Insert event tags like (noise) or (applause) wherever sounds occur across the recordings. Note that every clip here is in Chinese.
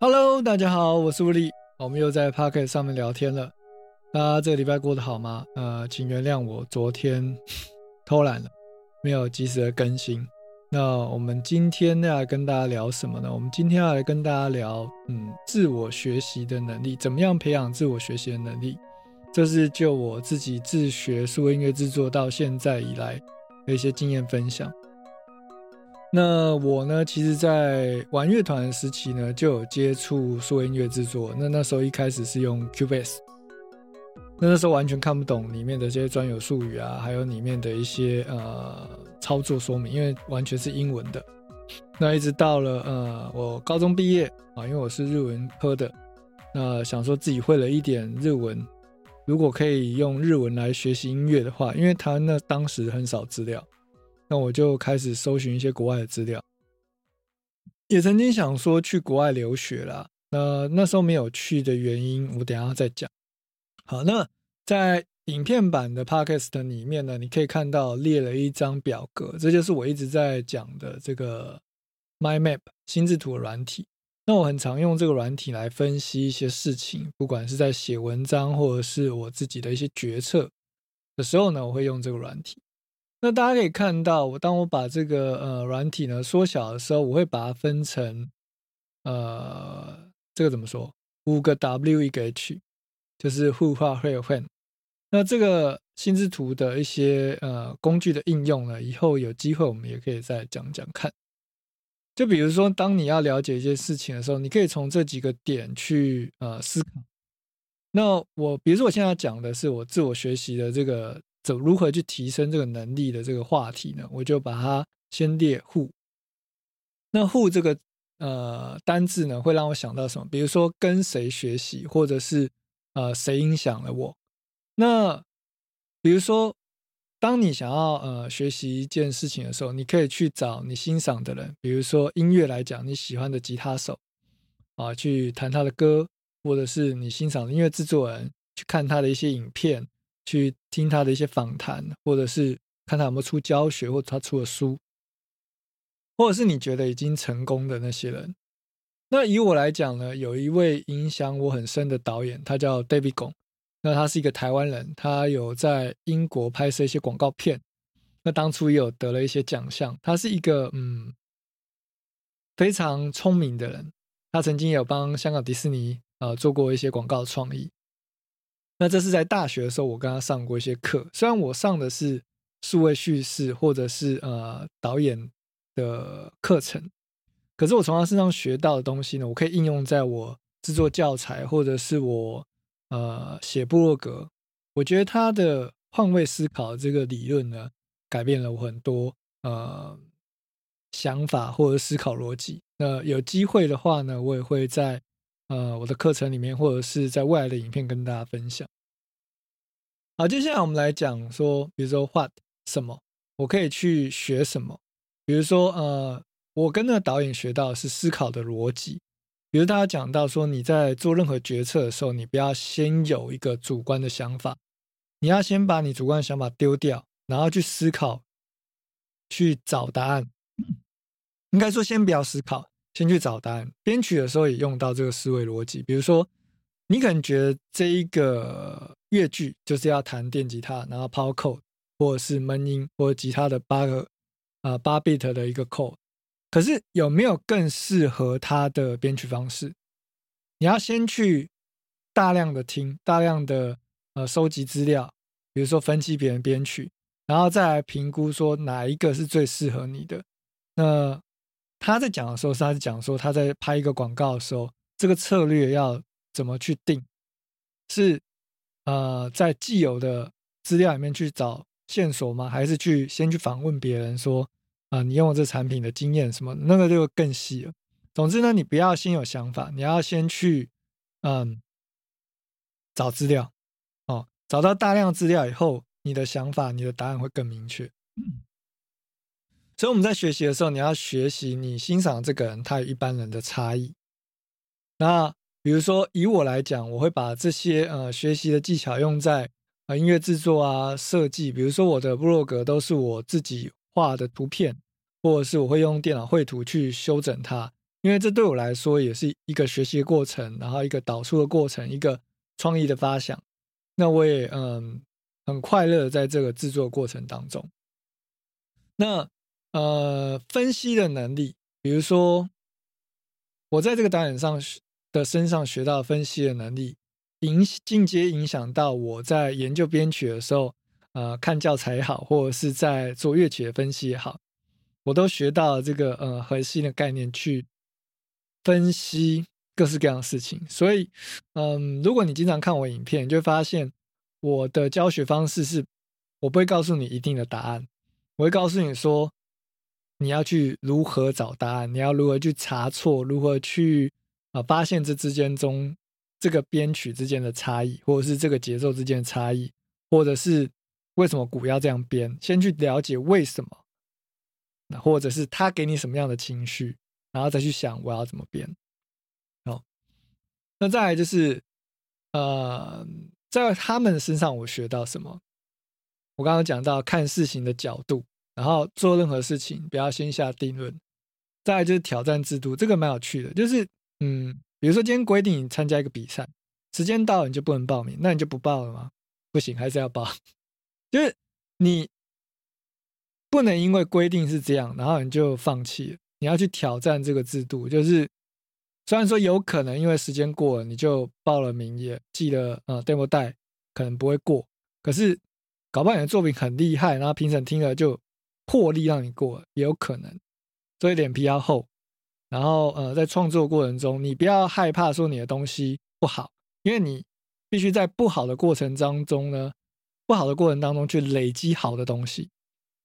Hello，大家好，我是吴力，我们又在 Pocket 上面聊天了。那这个礼拜过得好吗？呃，请原谅我昨天偷懒了，没有及时的更新。那我们今天要来跟大家聊什么呢？我们今天要来跟大家聊，嗯，自我学习的能力，怎么样培养自我学习的能力？这是就我自己自学数位音乐制作到现在以来的一些经验分享。那我呢，其实，在玩乐团时期呢，就有接触数音乐制作。那那时候一开始是用 Cubase，那那时候完全看不懂里面的这些专有术语啊，还有里面的一些呃操作说明，因为完全是英文的。那一直到了呃我高中毕业啊，因为我是日文科的，那想说自己会了一点日文，如果可以用日文来学习音乐的话，因为他那当时很少资料。那我就开始搜寻一些国外的资料，也曾经想说去国外留学啦。那那时候没有去的原因，我等下再讲。好，那在影片版的 Podcast 里面呢，你可以看到列了一张表格，这就是我一直在讲的这个 My Map 心智图的软体。那我很常用这个软体来分析一些事情，不管是在写文章或者是我自己的一些决策的时候呢，我会用这个软体。那大家可以看到，我当我把这个呃软体呢缩小的时候，我会把它分成呃这个怎么说？五个 W 一个 H，就是 Who、What、Where、When。那这个心智图的一些呃工具的应用呢，以后有机会我们也可以再讲讲看。就比如说，当你要了解一件事情的时候，你可以从这几个点去呃思考。那我比如说我现在讲的是我自我学习的这个。怎如何去提升这个能力的这个话题呢？我就把它先列 who。那 who 这个呃单字呢，会让我想到什么？比如说跟谁学习，或者是呃谁影响了我？那比如说，当你想要呃学习一件事情的时候，你可以去找你欣赏的人，比如说音乐来讲，你喜欢的吉他手啊，去弹他的歌，或者是你欣赏的音乐制作人，去看他的一些影片。去听他的一些访谈，或者是看他有没有出教学，或者他出了书，或者是你觉得已经成功的那些人。那以我来讲呢，有一位影响我很深的导演，他叫 David Gong。那他是一个台湾人，他有在英国拍摄一些广告片。那当初也有得了一些奖项。他是一个嗯非常聪明的人。他曾经有帮香港迪士尼啊做过一些广告创意。那这是在大学的时候，我跟他上过一些课。虽然我上的是数位叙事或者是呃导演的课程，可是我从他身上学到的东西呢，我可以应用在我制作教材或者是我呃写部落格。我觉得他的换位思考这个理论呢，改变了我很多呃想法或者思考逻辑。那有机会的话呢，我也会在。呃，我的课程里面，或者是在未来的影片跟大家分享。好，接下来我们来讲说，比如说 what 什么，我可以去学什么。比如说，呃，我跟那个导演学到是思考的逻辑。比如大家讲到说，你在做任何决策的时候，你不要先有一个主观的想法，你要先把你主观的想法丢掉，然后去思考，去找答案。应该说，先不要思考。先去找答案，编曲的时候也用到这个思维逻辑。比如说，你可能觉得这一个乐句就是要弹电吉他，然后抛扣或者是闷音，或者吉他的八个啊八 bit 的一个扣。可是有没有更适合它的编曲方式？你要先去大量的听，大量的呃收集资料，比如说分析别人编曲，然后再来评估说哪一个是最适合你的。那他在讲的时候，是他在讲说他在拍一个广告的时候，这个策略要怎么去定？是呃，在既有的资料里面去找线索吗？还是去先去访问别人说啊，你用这产品的经验什么？那个就更细了。总之呢，你不要先有想法，你要先去嗯找资料哦，找到大量资料以后，你的想法、你的答案会更明确。所以我们在学习的时候，你要学习你欣赏这个人他与一般人的差异。那比如说以我来讲，我会把这些呃学习的技巧用在呃音乐制作啊设计。比如说我的部落格都是我自己画的图片，或者是我会用电脑绘图去修整它，因为这对我来说也是一个学习的过程，然后一个导出的过程，一个创意的发想。那我也嗯很快乐在这个制作过程当中。那呃分析的能力，比如说我在这个导演上的身上学到分析的能力，影进阶影响到我在研究编曲的时候，呃看教材也好，或者是在做乐曲的分析也好，我都学到了这个呃核心的概念去。分析各式各样的事情，所以，嗯，如果你经常看我影片，你就会发现我的教学方式是，我不会告诉你一定的答案，我会告诉你说，你要去如何找答案，你要如何去查错，如何去啊发现这之间中这个编曲之间的差异，或者是这个节奏之间的差异，或者是为什么鼓要这样编，先去了解为什么，那或者是他给你什么样的情绪。然后再去想我要怎么编，哦，那再来就是，呃，在他们身上我学到什么？我刚刚讲到看事情的角度，然后做任何事情不要先下定论。再来就是挑战制度，这个蛮有趣的，就是嗯，比如说今天规定你参加一个比赛，时间到了你就不能报名，那你就不报了吗？不行，还是要报。(laughs) 就是你不能因为规定是这样，然后你就放弃了。你要去挑战这个制度，就是虽然说有可能因为时间过了，你就报了名也记了呃 demo 带，可能不会过，可是搞不好你的作品很厉害，然后评审听了就魄力让你过，也有可能，所以脸皮要厚。然后呃，在创作过程中，你不要害怕说你的东西不好，因为你必须在不好的过程当中呢，不好的过程当中去累积好的东西，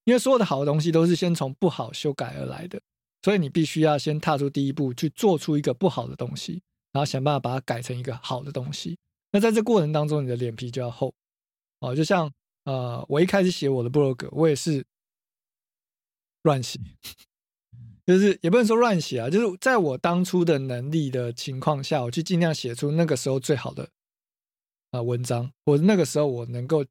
因为所有的好的东西都是先从不好修改而来的。所以你必须要先踏出第一步，去做出一个不好的东西，然后想办法把它改成一个好的东西。那在这过程当中，你的脸皮就要厚哦。就像呃，我一开始写我的 blog，我也是乱写，就是也不能说乱写啊，就是在我当初的能力的情况下，我去尽量写出那个时候最好的啊文章，或者那个时候我能够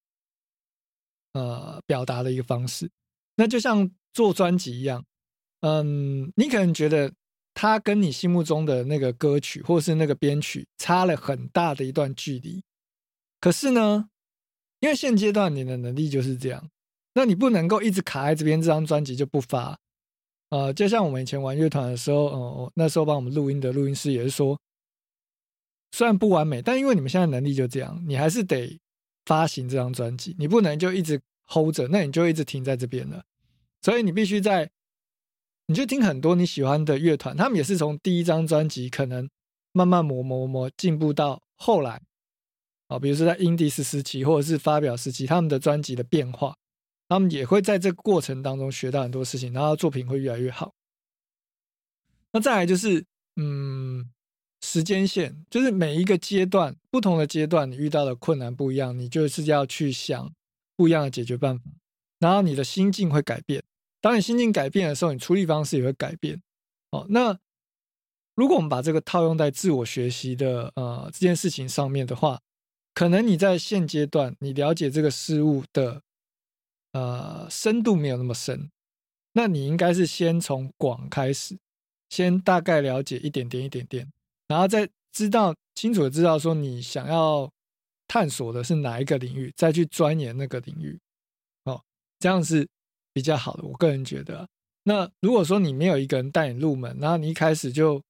呃表达的一个方式。那就像做专辑一样。嗯，你可能觉得他跟你心目中的那个歌曲或是那个编曲差了很大的一段距离，可是呢，因为现阶段你的能力就是这样，那你不能够一直卡在这边，这张专辑就不发。呃，就像我们以前玩乐团的时候，哦，那时候帮我们录音的录音师也是说，虽然不完美，但因为你们现在能力就这样，你还是得发行这张专辑，你不能就一直 hold 着，那你就一直停在这边了，所以你必须在。你就听很多你喜欢的乐团，他们也是从第一张专辑可能慢慢磨磨磨进步到后来，啊，比如说在 indie 时期或者是发表时期，他们的专辑的变化，他们也会在这个过程当中学到很多事情，然后作品会越来越好。那再来就是，嗯，时间线，就是每一个阶段不同的阶段，你遇到的困难不一样，你就是要去想不一样的解决办法，然后你的心境会改变。当你心境改变的时候，你处理方式也会改变。哦，那如果我们把这个套用在自我学习的呃这件事情上面的话，可能你在现阶段你了解这个事物的呃深度没有那么深，那你应该是先从广开始，先大概了解一点点一点点，然后再知道清楚的知道说你想要探索的是哪一个领域，再去钻研那个领域。哦，这样是。比较好的，我个人觉得。那如果说你没有一个人带你入门，然后你一开始就，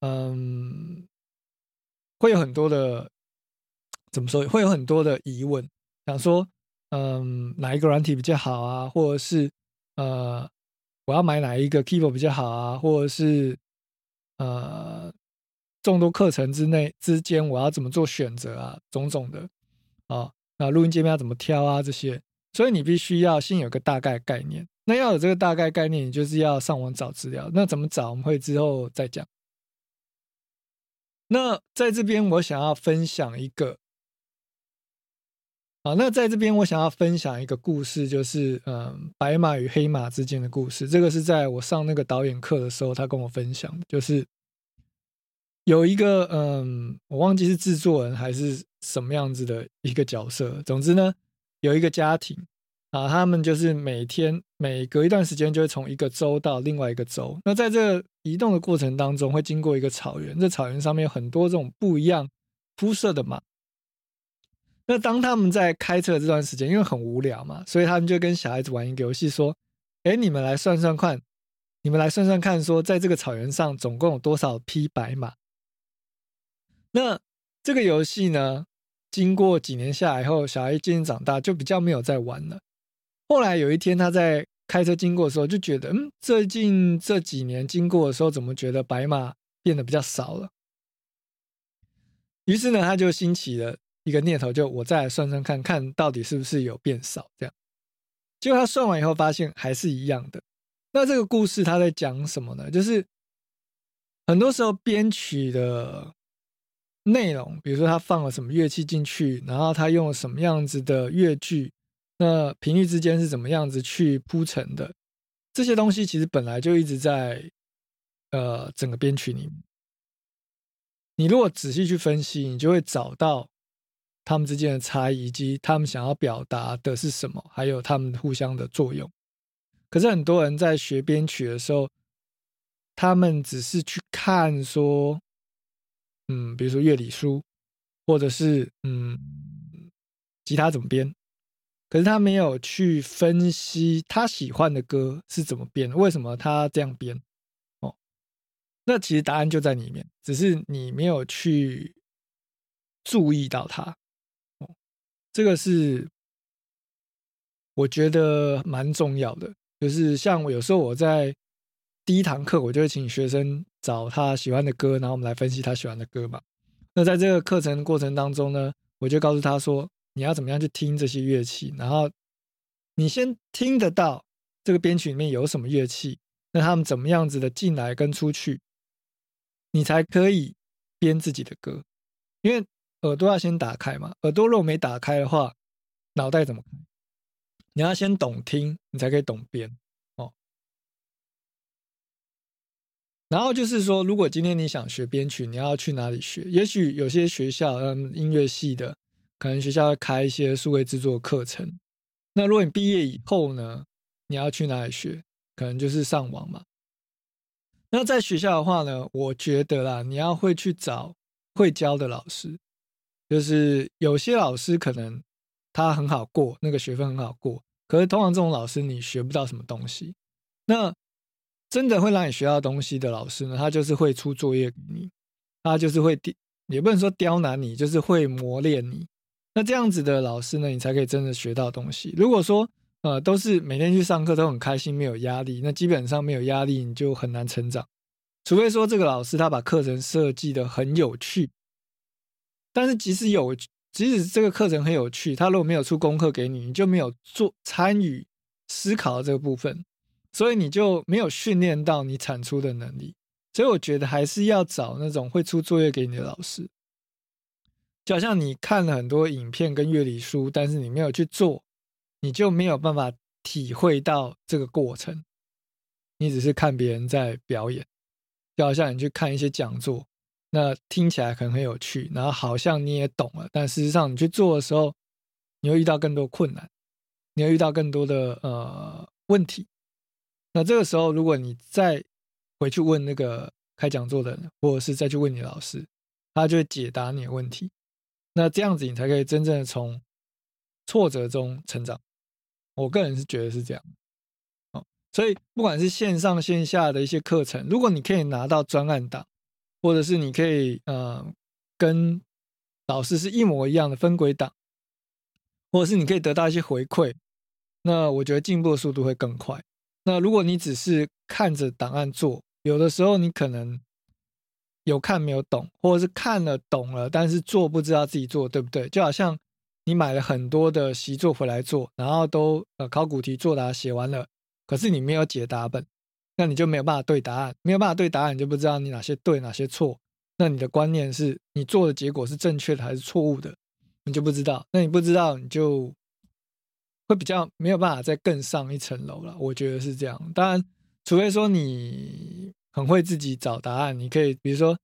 嗯，会有很多的，怎么说？会有很多的疑问，想说，嗯，哪一个软体比较好啊？或者是，呃，我要买哪一个 keyboard 比较好啊？或者是，呃，众多课程之内之间我要怎么做选择啊？种种的，啊，那录音界面要怎么挑啊？这些。所以你必须要先有个大概概念，那要有这个大概概念，你就是要上网找资料。那怎么找？我们会之后再讲。那在这边我想要分享一个，啊，那在这边我想要分享一个故事，就是嗯，白马与黑马之间的故事。这个是在我上那个导演课的时候，他跟我分享的，就是有一个嗯，我忘记是制作人还是什么样子的一个角色。总之呢。有一个家庭，啊，他们就是每天每隔一段时间就会从一个州到另外一个州。那在这移动的过程当中，会经过一个草原，这草原上面有很多这种不一样肤色的马。那当他们在开车这段时间，因为很无聊嘛，所以他们就跟小孩子玩一个游戏，说：“哎，你们来算算看，你们来算算看，说在这个草原上总共有多少匹白马？”那这个游戏呢，经过几年下来后，小孩渐渐长大，就比较没有在玩了。后来有一天，他在开车经过的时候，就觉得，嗯，最近这几年经过的时候，怎么觉得白马变得比较少了？于是呢，他就兴起了一个念头，就我再来算算看看到底是不是有变少。这样，结果他算完以后，发现还是一样的。那这个故事他在讲什么呢？就是很多时候编曲的内容，比如说他放了什么乐器进去，然后他用了什么样子的乐句。那频率之间是怎么样子去铺陈的？这些东西其实本来就一直在呃整个编曲里面。你如果仔细去分析，你就会找到他们之间的差异，以及他们想要表达的是什么，还有他们互相的作用。可是很多人在学编曲的时候，他们只是去看说，嗯，比如说乐理书，或者是嗯，吉他怎么编。可是他没有去分析他喜欢的歌是怎么编，为什么他这样编？哦，那其实答案就在里面，只是你没有去注意到它。这个是我觉得蛮重要的。就是像我有时候我在第一堂课，我就会请学生找他喜欢的歌，然后我们来分析他喜欢的歌嘛。那在这个课程过程当中呢，我就告诉他说。你要怎么样去听这些乐器？然后你先听得到这个编曲里面有什么乐器，那他们怎么样子的进来跟出去，你才可以编自己的歌。因为耳朵要先打开嘛，耳朵如果没打开的话，脑袋怎么开？你要先懂听，你才可以懂编哦。然后就是说，如果今天你想学编曲，你要去哪里学？也许有些学校，嗯，音乐系的。可能学校会开一些数位制作课程。那如果你毕业以后呢，你要去哪里学？可能就是上网嘛。那在学校的话呢，我觉得啦，你要会去找会教的老师。就是有些老师可能他很好过，那个学分很好过，可是通常这种老师你学不到什么东西。那真的会让你学到东西的老师呢，他就是会出作业给你，他就是会刁，也不能说刁难你，就是会磨练你。那这样子的老师呢，你才可以真的学到东西。如果说，呃，都是每天去上课都很开心，没有压力，那基本上没有压力，你就很难成长。除非说这个老师他把课程设计的很有趣，但是即使有，即使这个课程很有趣，他如果没有出功课给你，你就没有做参与思考这个部分，所以你就没有训练到你产出的能力。所以我觉得还是要找那种会出作业给你的老师。就好像你看了很多影片跟乐理书，但是你没有去做，你就没有办法体会到这个过程。你只是看别人在表演，就好像你去看一些讲座，那听起来可能很有趣，然后好像你也懂了，但事实上你去做的时候，你会遇到更多困难，你会遇到更多的呃问题。那这个时候，如果你再回去问那个开讲座的人，或者是再去问你老师，他就会解答你的问题。那这样子，你才可以真正的从挫折中成长。我个人是觉得是这样。哦，所以不管是线上线下的一些课程，如果你可以拿到专案档，或者是你可以呃跟老师是一模一样的分轨档，或者是你可以得到一些回馈，那我觉得进步的速度会更快。那如果你只是看着档案做，有的时候你可能。有看没有懂，或者是看了懂了，但是做不知道自己做对不对？就好像你买了很多的习作回来做，然后都呃考古题作答写完了，可是你没有解答本，那你就没有办法对答案，没有办法对答案，你就不知道你哪些对哪些错。那你的观念是你做的结果是正确的还是错误的，你就不知道。那你不知道，你就会比较没有办法再更上一层楼了。我觉得是这样。当然，除非说你。很会自己找答案，你可以比如说，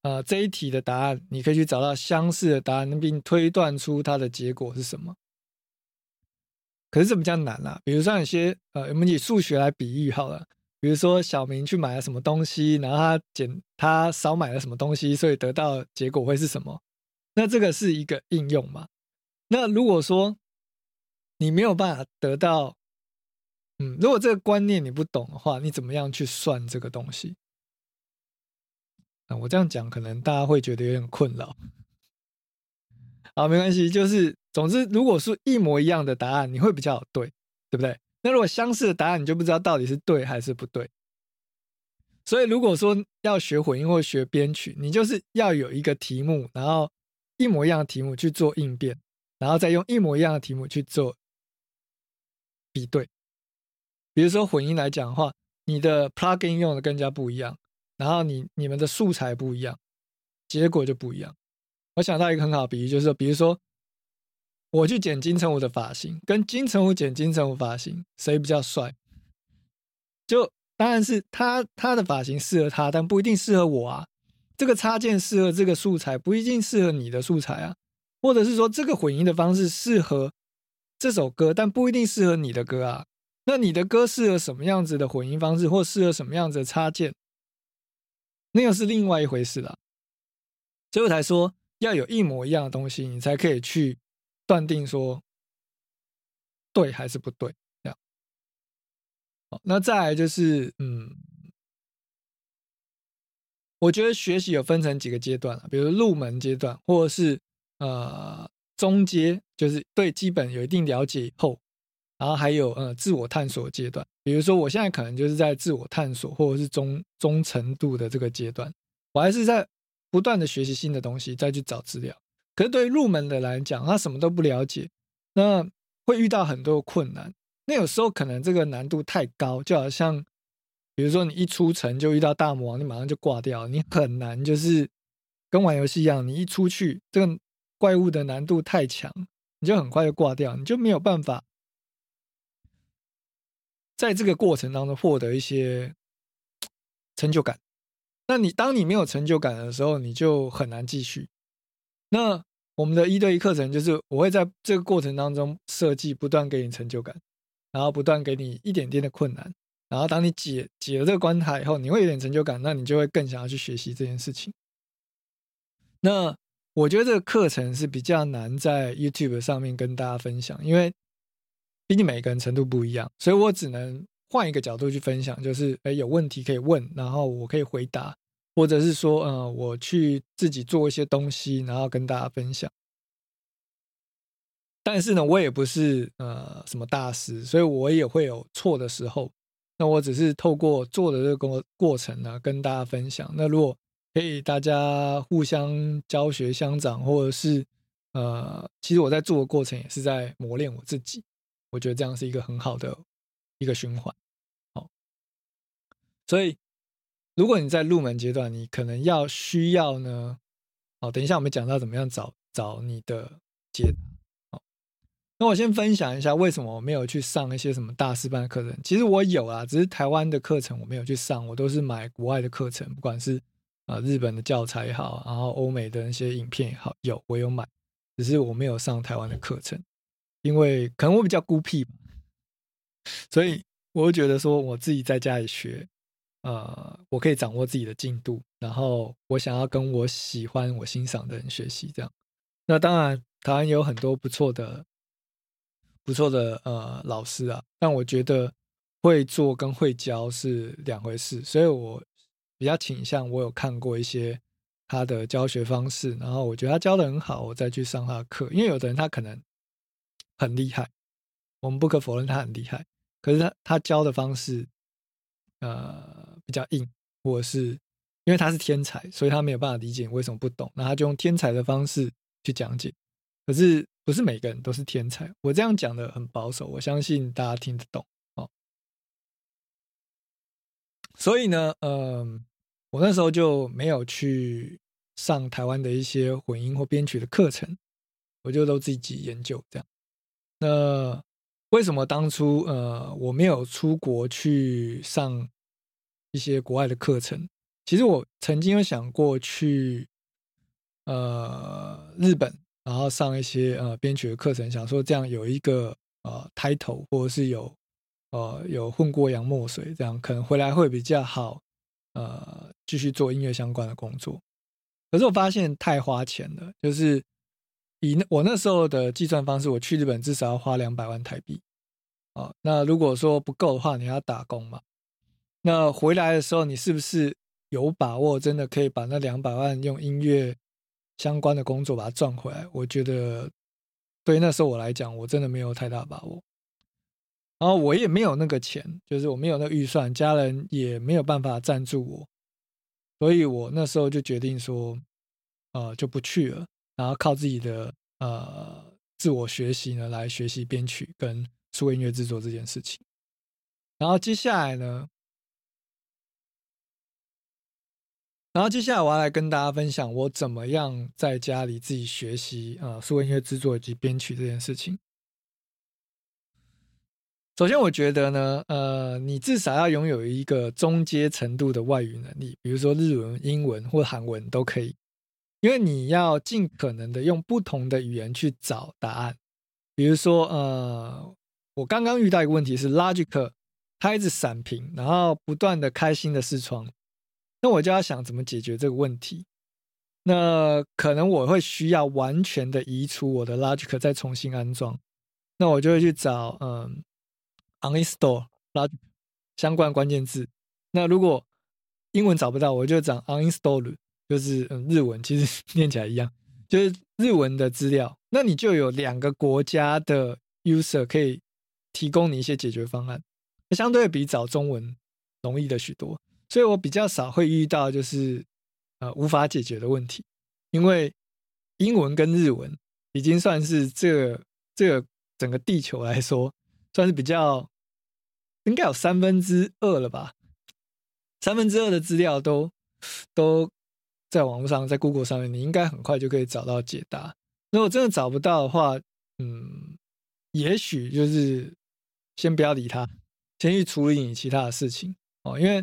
呃，这一题的答案，你可以去找到相似的答案，并推断出它的结果是什么。可是这比较难啦。比如说有些呃，我们以数学来比喻好了，比如说小明去买了什么东西，然后他减他少买了什么东西，所以得到结果会是什么？那这个是一个应用嘛？那如果说你没有办法得到，嗯，如果这个观念你不懂的话，你怎么样去算这个东西？啊，我这样讲可能大家会觉得有点困扰。好，没关系，就是总之，如果是一模一样的答案，你会比较对，对不对？那如果相似的答案，你就不知道到底是对还是不对。所以，如果说要学混音或学编曲，你就是要有一个题目，然后一模一样的题目去做应变，然后再用一模一样的题目去做比对。比如说混音来讲的话，你的 plugin 用的更加不一样。然后你你们的素材不一样，结果就不一样。我想到一个很好比喻，就是说，比如说我去剪金城武的发型，跟金城武剪金城武发型，谁比较帅？就当然是他他的发型适合他，但不一定适合我啊。这个插件适合这个素材，不一定适合你的素材啊。或者是说，这个混音的方式适合这首歌，但不一定适合你的歌啊。那你的歌适合什么样子的混音方式，或适合什么样子的插件？那又是另外一回事了，所以我才说要有一模一样的东西，你才可以去断定说对还是不对。这样，好，那再来就是，嗯，我觉得学习有分成几个阶段了，比如入门阶段，或者是呃中阶，就是对基本有一定了解以后。然后还有呃自我探索阶段，比如说我现在可能就是在自我探索或者是中中程度的这个阶段，我还是在不断的学习新的东西，再去找资料。可是对于入门的来讲，他什么都不了解，那会遇到很多困难。那有时候可能这个难度太高，就好像比如说你一出城就遇到大魔王，你马上就挂掉，你很难就是跟玩游戏一样，你一出去这个怪物的难度太强，你就很快就挂掉，你就没有办法。在这个过程当中获得一些成就感，那你当你没有成就感的时候，你就很难继续。那我们的一对一课程就是我会在这个过程当中设计，不断给你成就感，然后不断给你一点点的困难，然后当你解解了这个关卡以后，你会有点成就感，那你就会更想要去学习这件事情。那我觉得这个课程是比较难在 YouTube 上面跟大家分享，因为。毕竟每个人程度不一样，所以我只能换一个角度去分享，就是哎，有问题可以问，然后我可以回答，或者是说，呃，我去自己做一些东西，然后跟大家分享。但是呢，我也不是呃什么大师，所以我也会有错的时候。那我只是透过做的这个过过程呢，跟大家分享。那如果可以大家互相教学相长，或者是呃，其实我在做的过程也是在磨练我自己。我觉得这样是一个很好的一个循环，好，所以如果你在入门阶段，你可能要需要呢，好，等一下我们讲到怎么样找找你的解答，好，那我先分享一下为什么我没有去上一些什么大师班的课程，其实我有啊，只是台湾的课程我没有去上，我都是买国外的课程，不管是啊日本的教材也好，然后欧美的那些影片也好，有我有买，只是我没有上台湾的课程。因为可能我比较孤僻吧，所以我会觉得说我自己在家里学，呃，我可以掌握自己的进度，然后我想要跟我喜欢、我欣赏的人学习，这样。那当然，台湾有很多不错的、不错的呃老师啊，但我觉得会做跟会教是两回事，所以我比较倾向我有看过一些他的教学方式，然后我觉得他教的很好，我再去上他的课，因为有的人他可能。很厉害，我们不可否认他很厉害。可是他他教的方式，呃，比较硬，或是因为他是天才，所以他没有办法理解你为什么不懂，那他就用天才的方式去讲解。可是不是每个人都是天才，我这样讲的很保守，我相信大家听得懂哦。所以呢，嗯，我那时候就没有去上台湾的一些混音或编曲的课程，我就都自己研究这样。那为什么当初呃我没有出国去上一些国外的课程？其实我曾经有想过去呃日本，然后上一些呃编曲的课程，想说这样有一个呃抬头，或者是有呃有混过洋墨水，这样可能回来会比较好，呃，继续做音乐相关的工作。可是我发现太花钱了，就是以那我那时候的计算方式，我去日本至少要花两百万台币。哦，那如果说不够的话，你要打工嘛？那回来的时候，你是不是有把握真的可以把那两百万用音乐相关的工作把它赚回来？我觉得对那时候我来讲，我真的没有太大把握。然后我也没有那个钱，就是我没有那预算，家人也没有办法赞助我，所以我那时候就决定说，呃，就不去了，然后靠自己的呃自我学习呢来学习编曲跟。做音乐制作这件事情，然后接下来呢，然后接下来我要来跟大家分享我怎么样在家里自己学习啊，做音乐制作以及编曲这件事情。首先，我觉得呢，呃，你至少要拥有一个中阶程度的外语能力，比如说日文、英文或韩文都可以，因为你要尽可能的用不同的语言去找答案，比如说，呃。我刚刚遇到一个问题是，Logic 它一直闪屏，然后不断的开新的视窗，那我就要想怎么解决这个问题。那可能我会需要完全的移除我的 Logic，再重新安装。那我就会去找嗯，uninstall Logic 相关关键字。那如果英文找不到，我就找 uninstall，就是嗯日文，其实 (laughs) 念起来一样，就是日文的资料。那你就有两个国家的 user 可以。提供你一些解决方案，相对比找中文容易的许多，所以我比较少会遇到就是呃无法解决的问题，因为英文跟日文已经算是这个这个整个地球来说，算是比较应该有三分之二了吧，三分之二的资料都都在网络上，在 Google 上面，你应该很快就可以找到解答。如果真的找不到的话，嗯，也许就是。先不要理他，先去处理你其他的事情哦。因为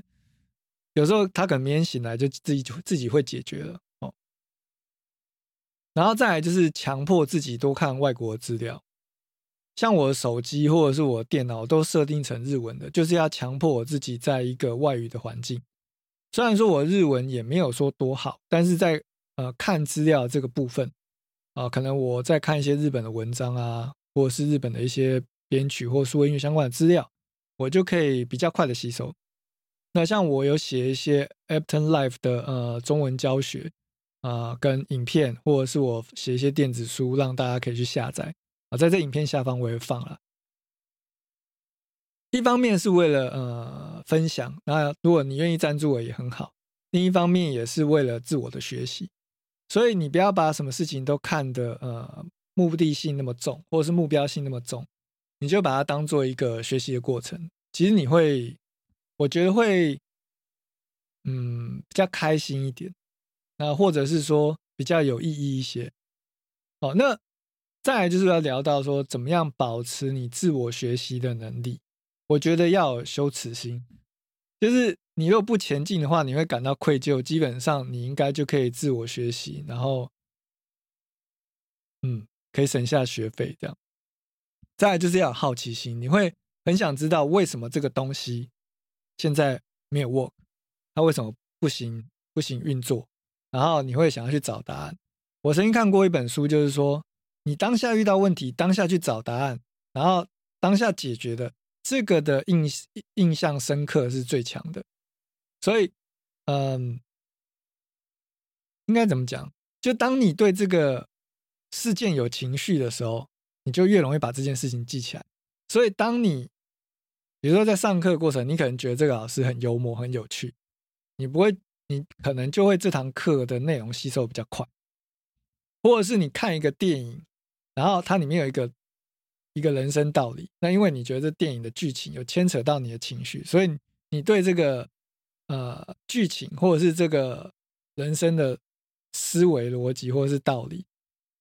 有时候他可能明天醒来就自己就自己会解决了哦。然后再来就是强迫自己多看外国的资料，像我的手机或者是我电脑都设定成日文的，就是要强迫我自己在一个外语的环境。虽然说我日文也没有说多好，但是在呃看资料这个部分啊，可能我在看一些日本的文章啊，或者是日本的一些。编曲或数位音乐相关的资料，我就可以比较快的吸收。那像我有写一些 Apton Life 的呃中文教学啊，跟影片，或者是我写一些电子书，让大家可以去下载啊，在这影片下方我也放了。一方面是为了呃分享，那如果你愿意赞助我也很好。另一方面也是为了自我的学习，所以你不要把什么事情都看得呃目的性那么重，或者是目标性那么重。你就把它当做一个学习的过程，其实你会，我觉得会，嗯，比较开心一点，那或者是说比较有意义一些。好，那再来就是要聊到说，怎么样保持你自我学习的能力？我觉得要有羞耻心，就是你如果不前进的话，你会感到愧疚。基本上你应该就可以自我学习，然后，嗯，可以省下学费这样。再来就是要有好奇心，你会很想知道为什么这个东西现在没有 work，它为什么不行不行运作，然后你会想要去找答案。我曾经看过一本书，就是说你当下遇到问题，当下去找答案，然后当下解决的这个的印印象深刻是最强的。所以，嗯，应该怎么讲？就当你对这个事件有情绪的时候。你就越容易把这件事情记起来。所以，当你比如说在上课过程，你可能觉得这个老师很幽默、很有趣，你不会，你可能就会这堂课的内容吸收比较快。或者是你看一个电影，然后它里面有一个一个人生道理，那因为你觉得这电影的剧情有牵扯到你的情绪，所以你对这个呃剧情或者是这个人生的思维逻辑或者是道理，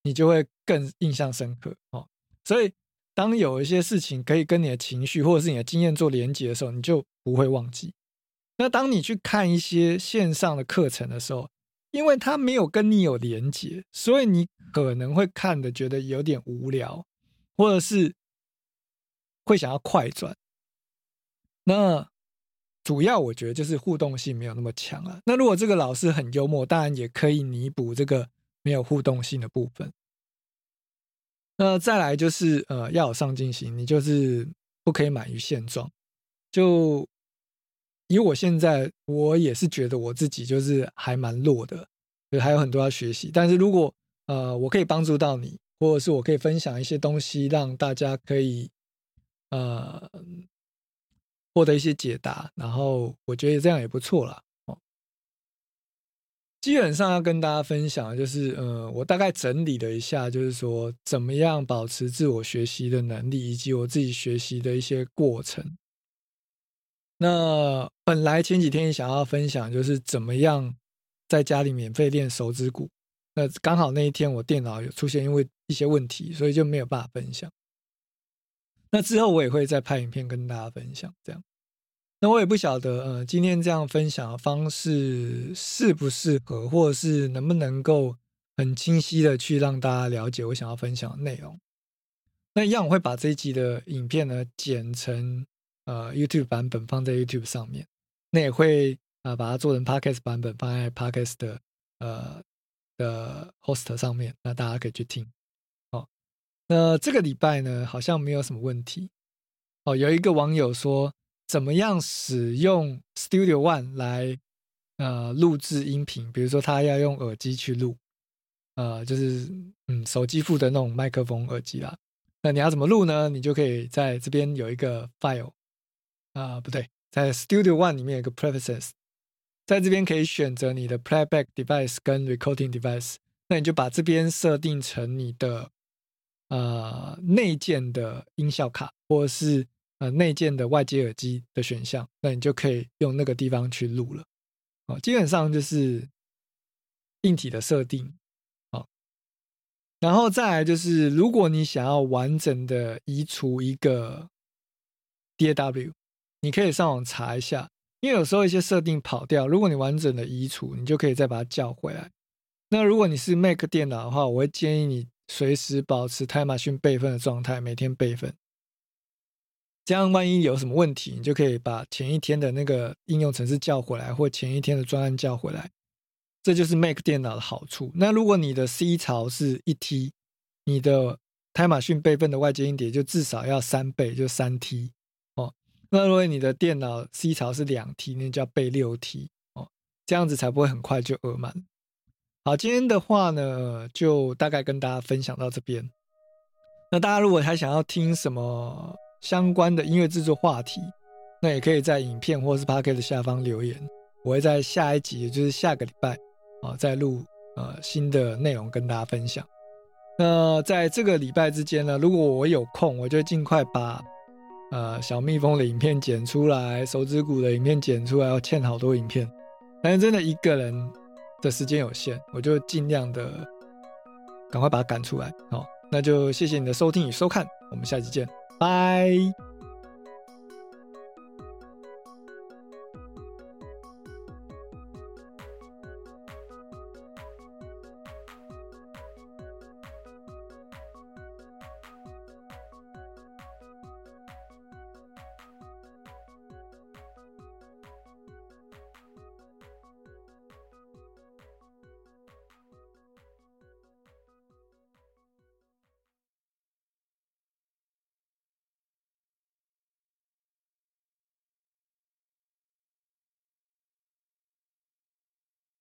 你就会更印象深刻哦。所以，当有一些事情可以跟你的情绪或者是你的经验做连接的时候，你就不会忘记。那当你去看一些线上的课程的时候，因为它没有跟你有连接，所以你可能会看的觉得有点无聊，或者是会想要快转。那主要我觉得就是互动性没有那么强啊。那如果这个老师很幽默，当然也可以弥补这个没有互动性的部分。那再来就是呃要有上进心，你就是不可以满于现状。就以我现在，我也是觉得我自己就是还蛮弱的，就还有很多要学习。但是如果呃我可以帮助到你，或者是我可以分享一些东西，让大家可以呃。获得一些解答，然后我觉得这样也不错啦。基本上要跟大家分享，就是呃，我大概整理了一下，就是说怎么样保持自我学习的能力，以及我自己学习的一些过程。那本来前几天想要分享，就是怎么样在家里免费练手指骨。那刚好那一天我电脑有出现因为一些问题，所以就没有办法分享。那之后我也会再拍影片跟大家分享，这样。那我也不晓得，呃，今天这样分享的方式适不适合，或者是能不能够很清晰的去让大家了解我想要分享的内容。那一样我会把这一集的影片呢剪成呃 YouTube 版本放在 YouTube 上面，那也会啊把它做成 Podcast 版本放在 Podcast 的呃的 Host 上面，那大家可以去听。哦那这个礼拜呢，好像没有什么问题哦。有一个网友说，怎么样使用 Studio One 来呃录制音频？比如说他要用耳机去录，呃，就是嗯手机附的那种麦克风耳机啦。那你要怎么录呢？你就可以在这边有一个 file 啊，不对，在 Studio One 里面有个 Preferences，在这边可以选择你的 Playback Device 跟 Recording Device，那你就把这边设定成你的。呃，内建的音效卡，或者是呃内建的外接耳机的选项，那你就可以用那个地方去录了。哦，基本上就是硬体的设定。哦，然后再来就是，如果你想要完整的移除一个 DAW，你可以上网查一下，因为有时候一些设定跑掉，如果你完整的移除，你就可以再把它叫回来。那如果你是 Mac 电脑的话，我会建议你。随时保持泰马逊备份的状态，每天备份，这样万一有什么问题，你就可以把前一天的那个应用程式叫回来，或前一天的专案叫回来。这就是 Mac 电脑的好处。那如果你的 C 槽是一 T，你的泰马逊备份的外接硬碟就至少要三倍，就三 T 哦。那如果你的电脑 C 槽是两 T，那就要备六 T 哦，这样子才不会很快就额满。好，今天的话呢，就大概跟大家分享到这边。那大家如果还想要听什么相关的音乐制作话题，那也可以在影片或是 p o c a s t 的下方留言，我会在下一集，也就是下个礼拜啊，再录呃新的内容跟大家分享。那在这个礼拜之间呢，如果我有空，我就尽快把呃小蜜蜂的影片剪出来，手指骨的影片剪出来，要欠好多影片，但是真的一个人。的时间有限，我就尽量的赶快把它赶出来。好，那就谢谢你的收听与收看，我们下期见，拜。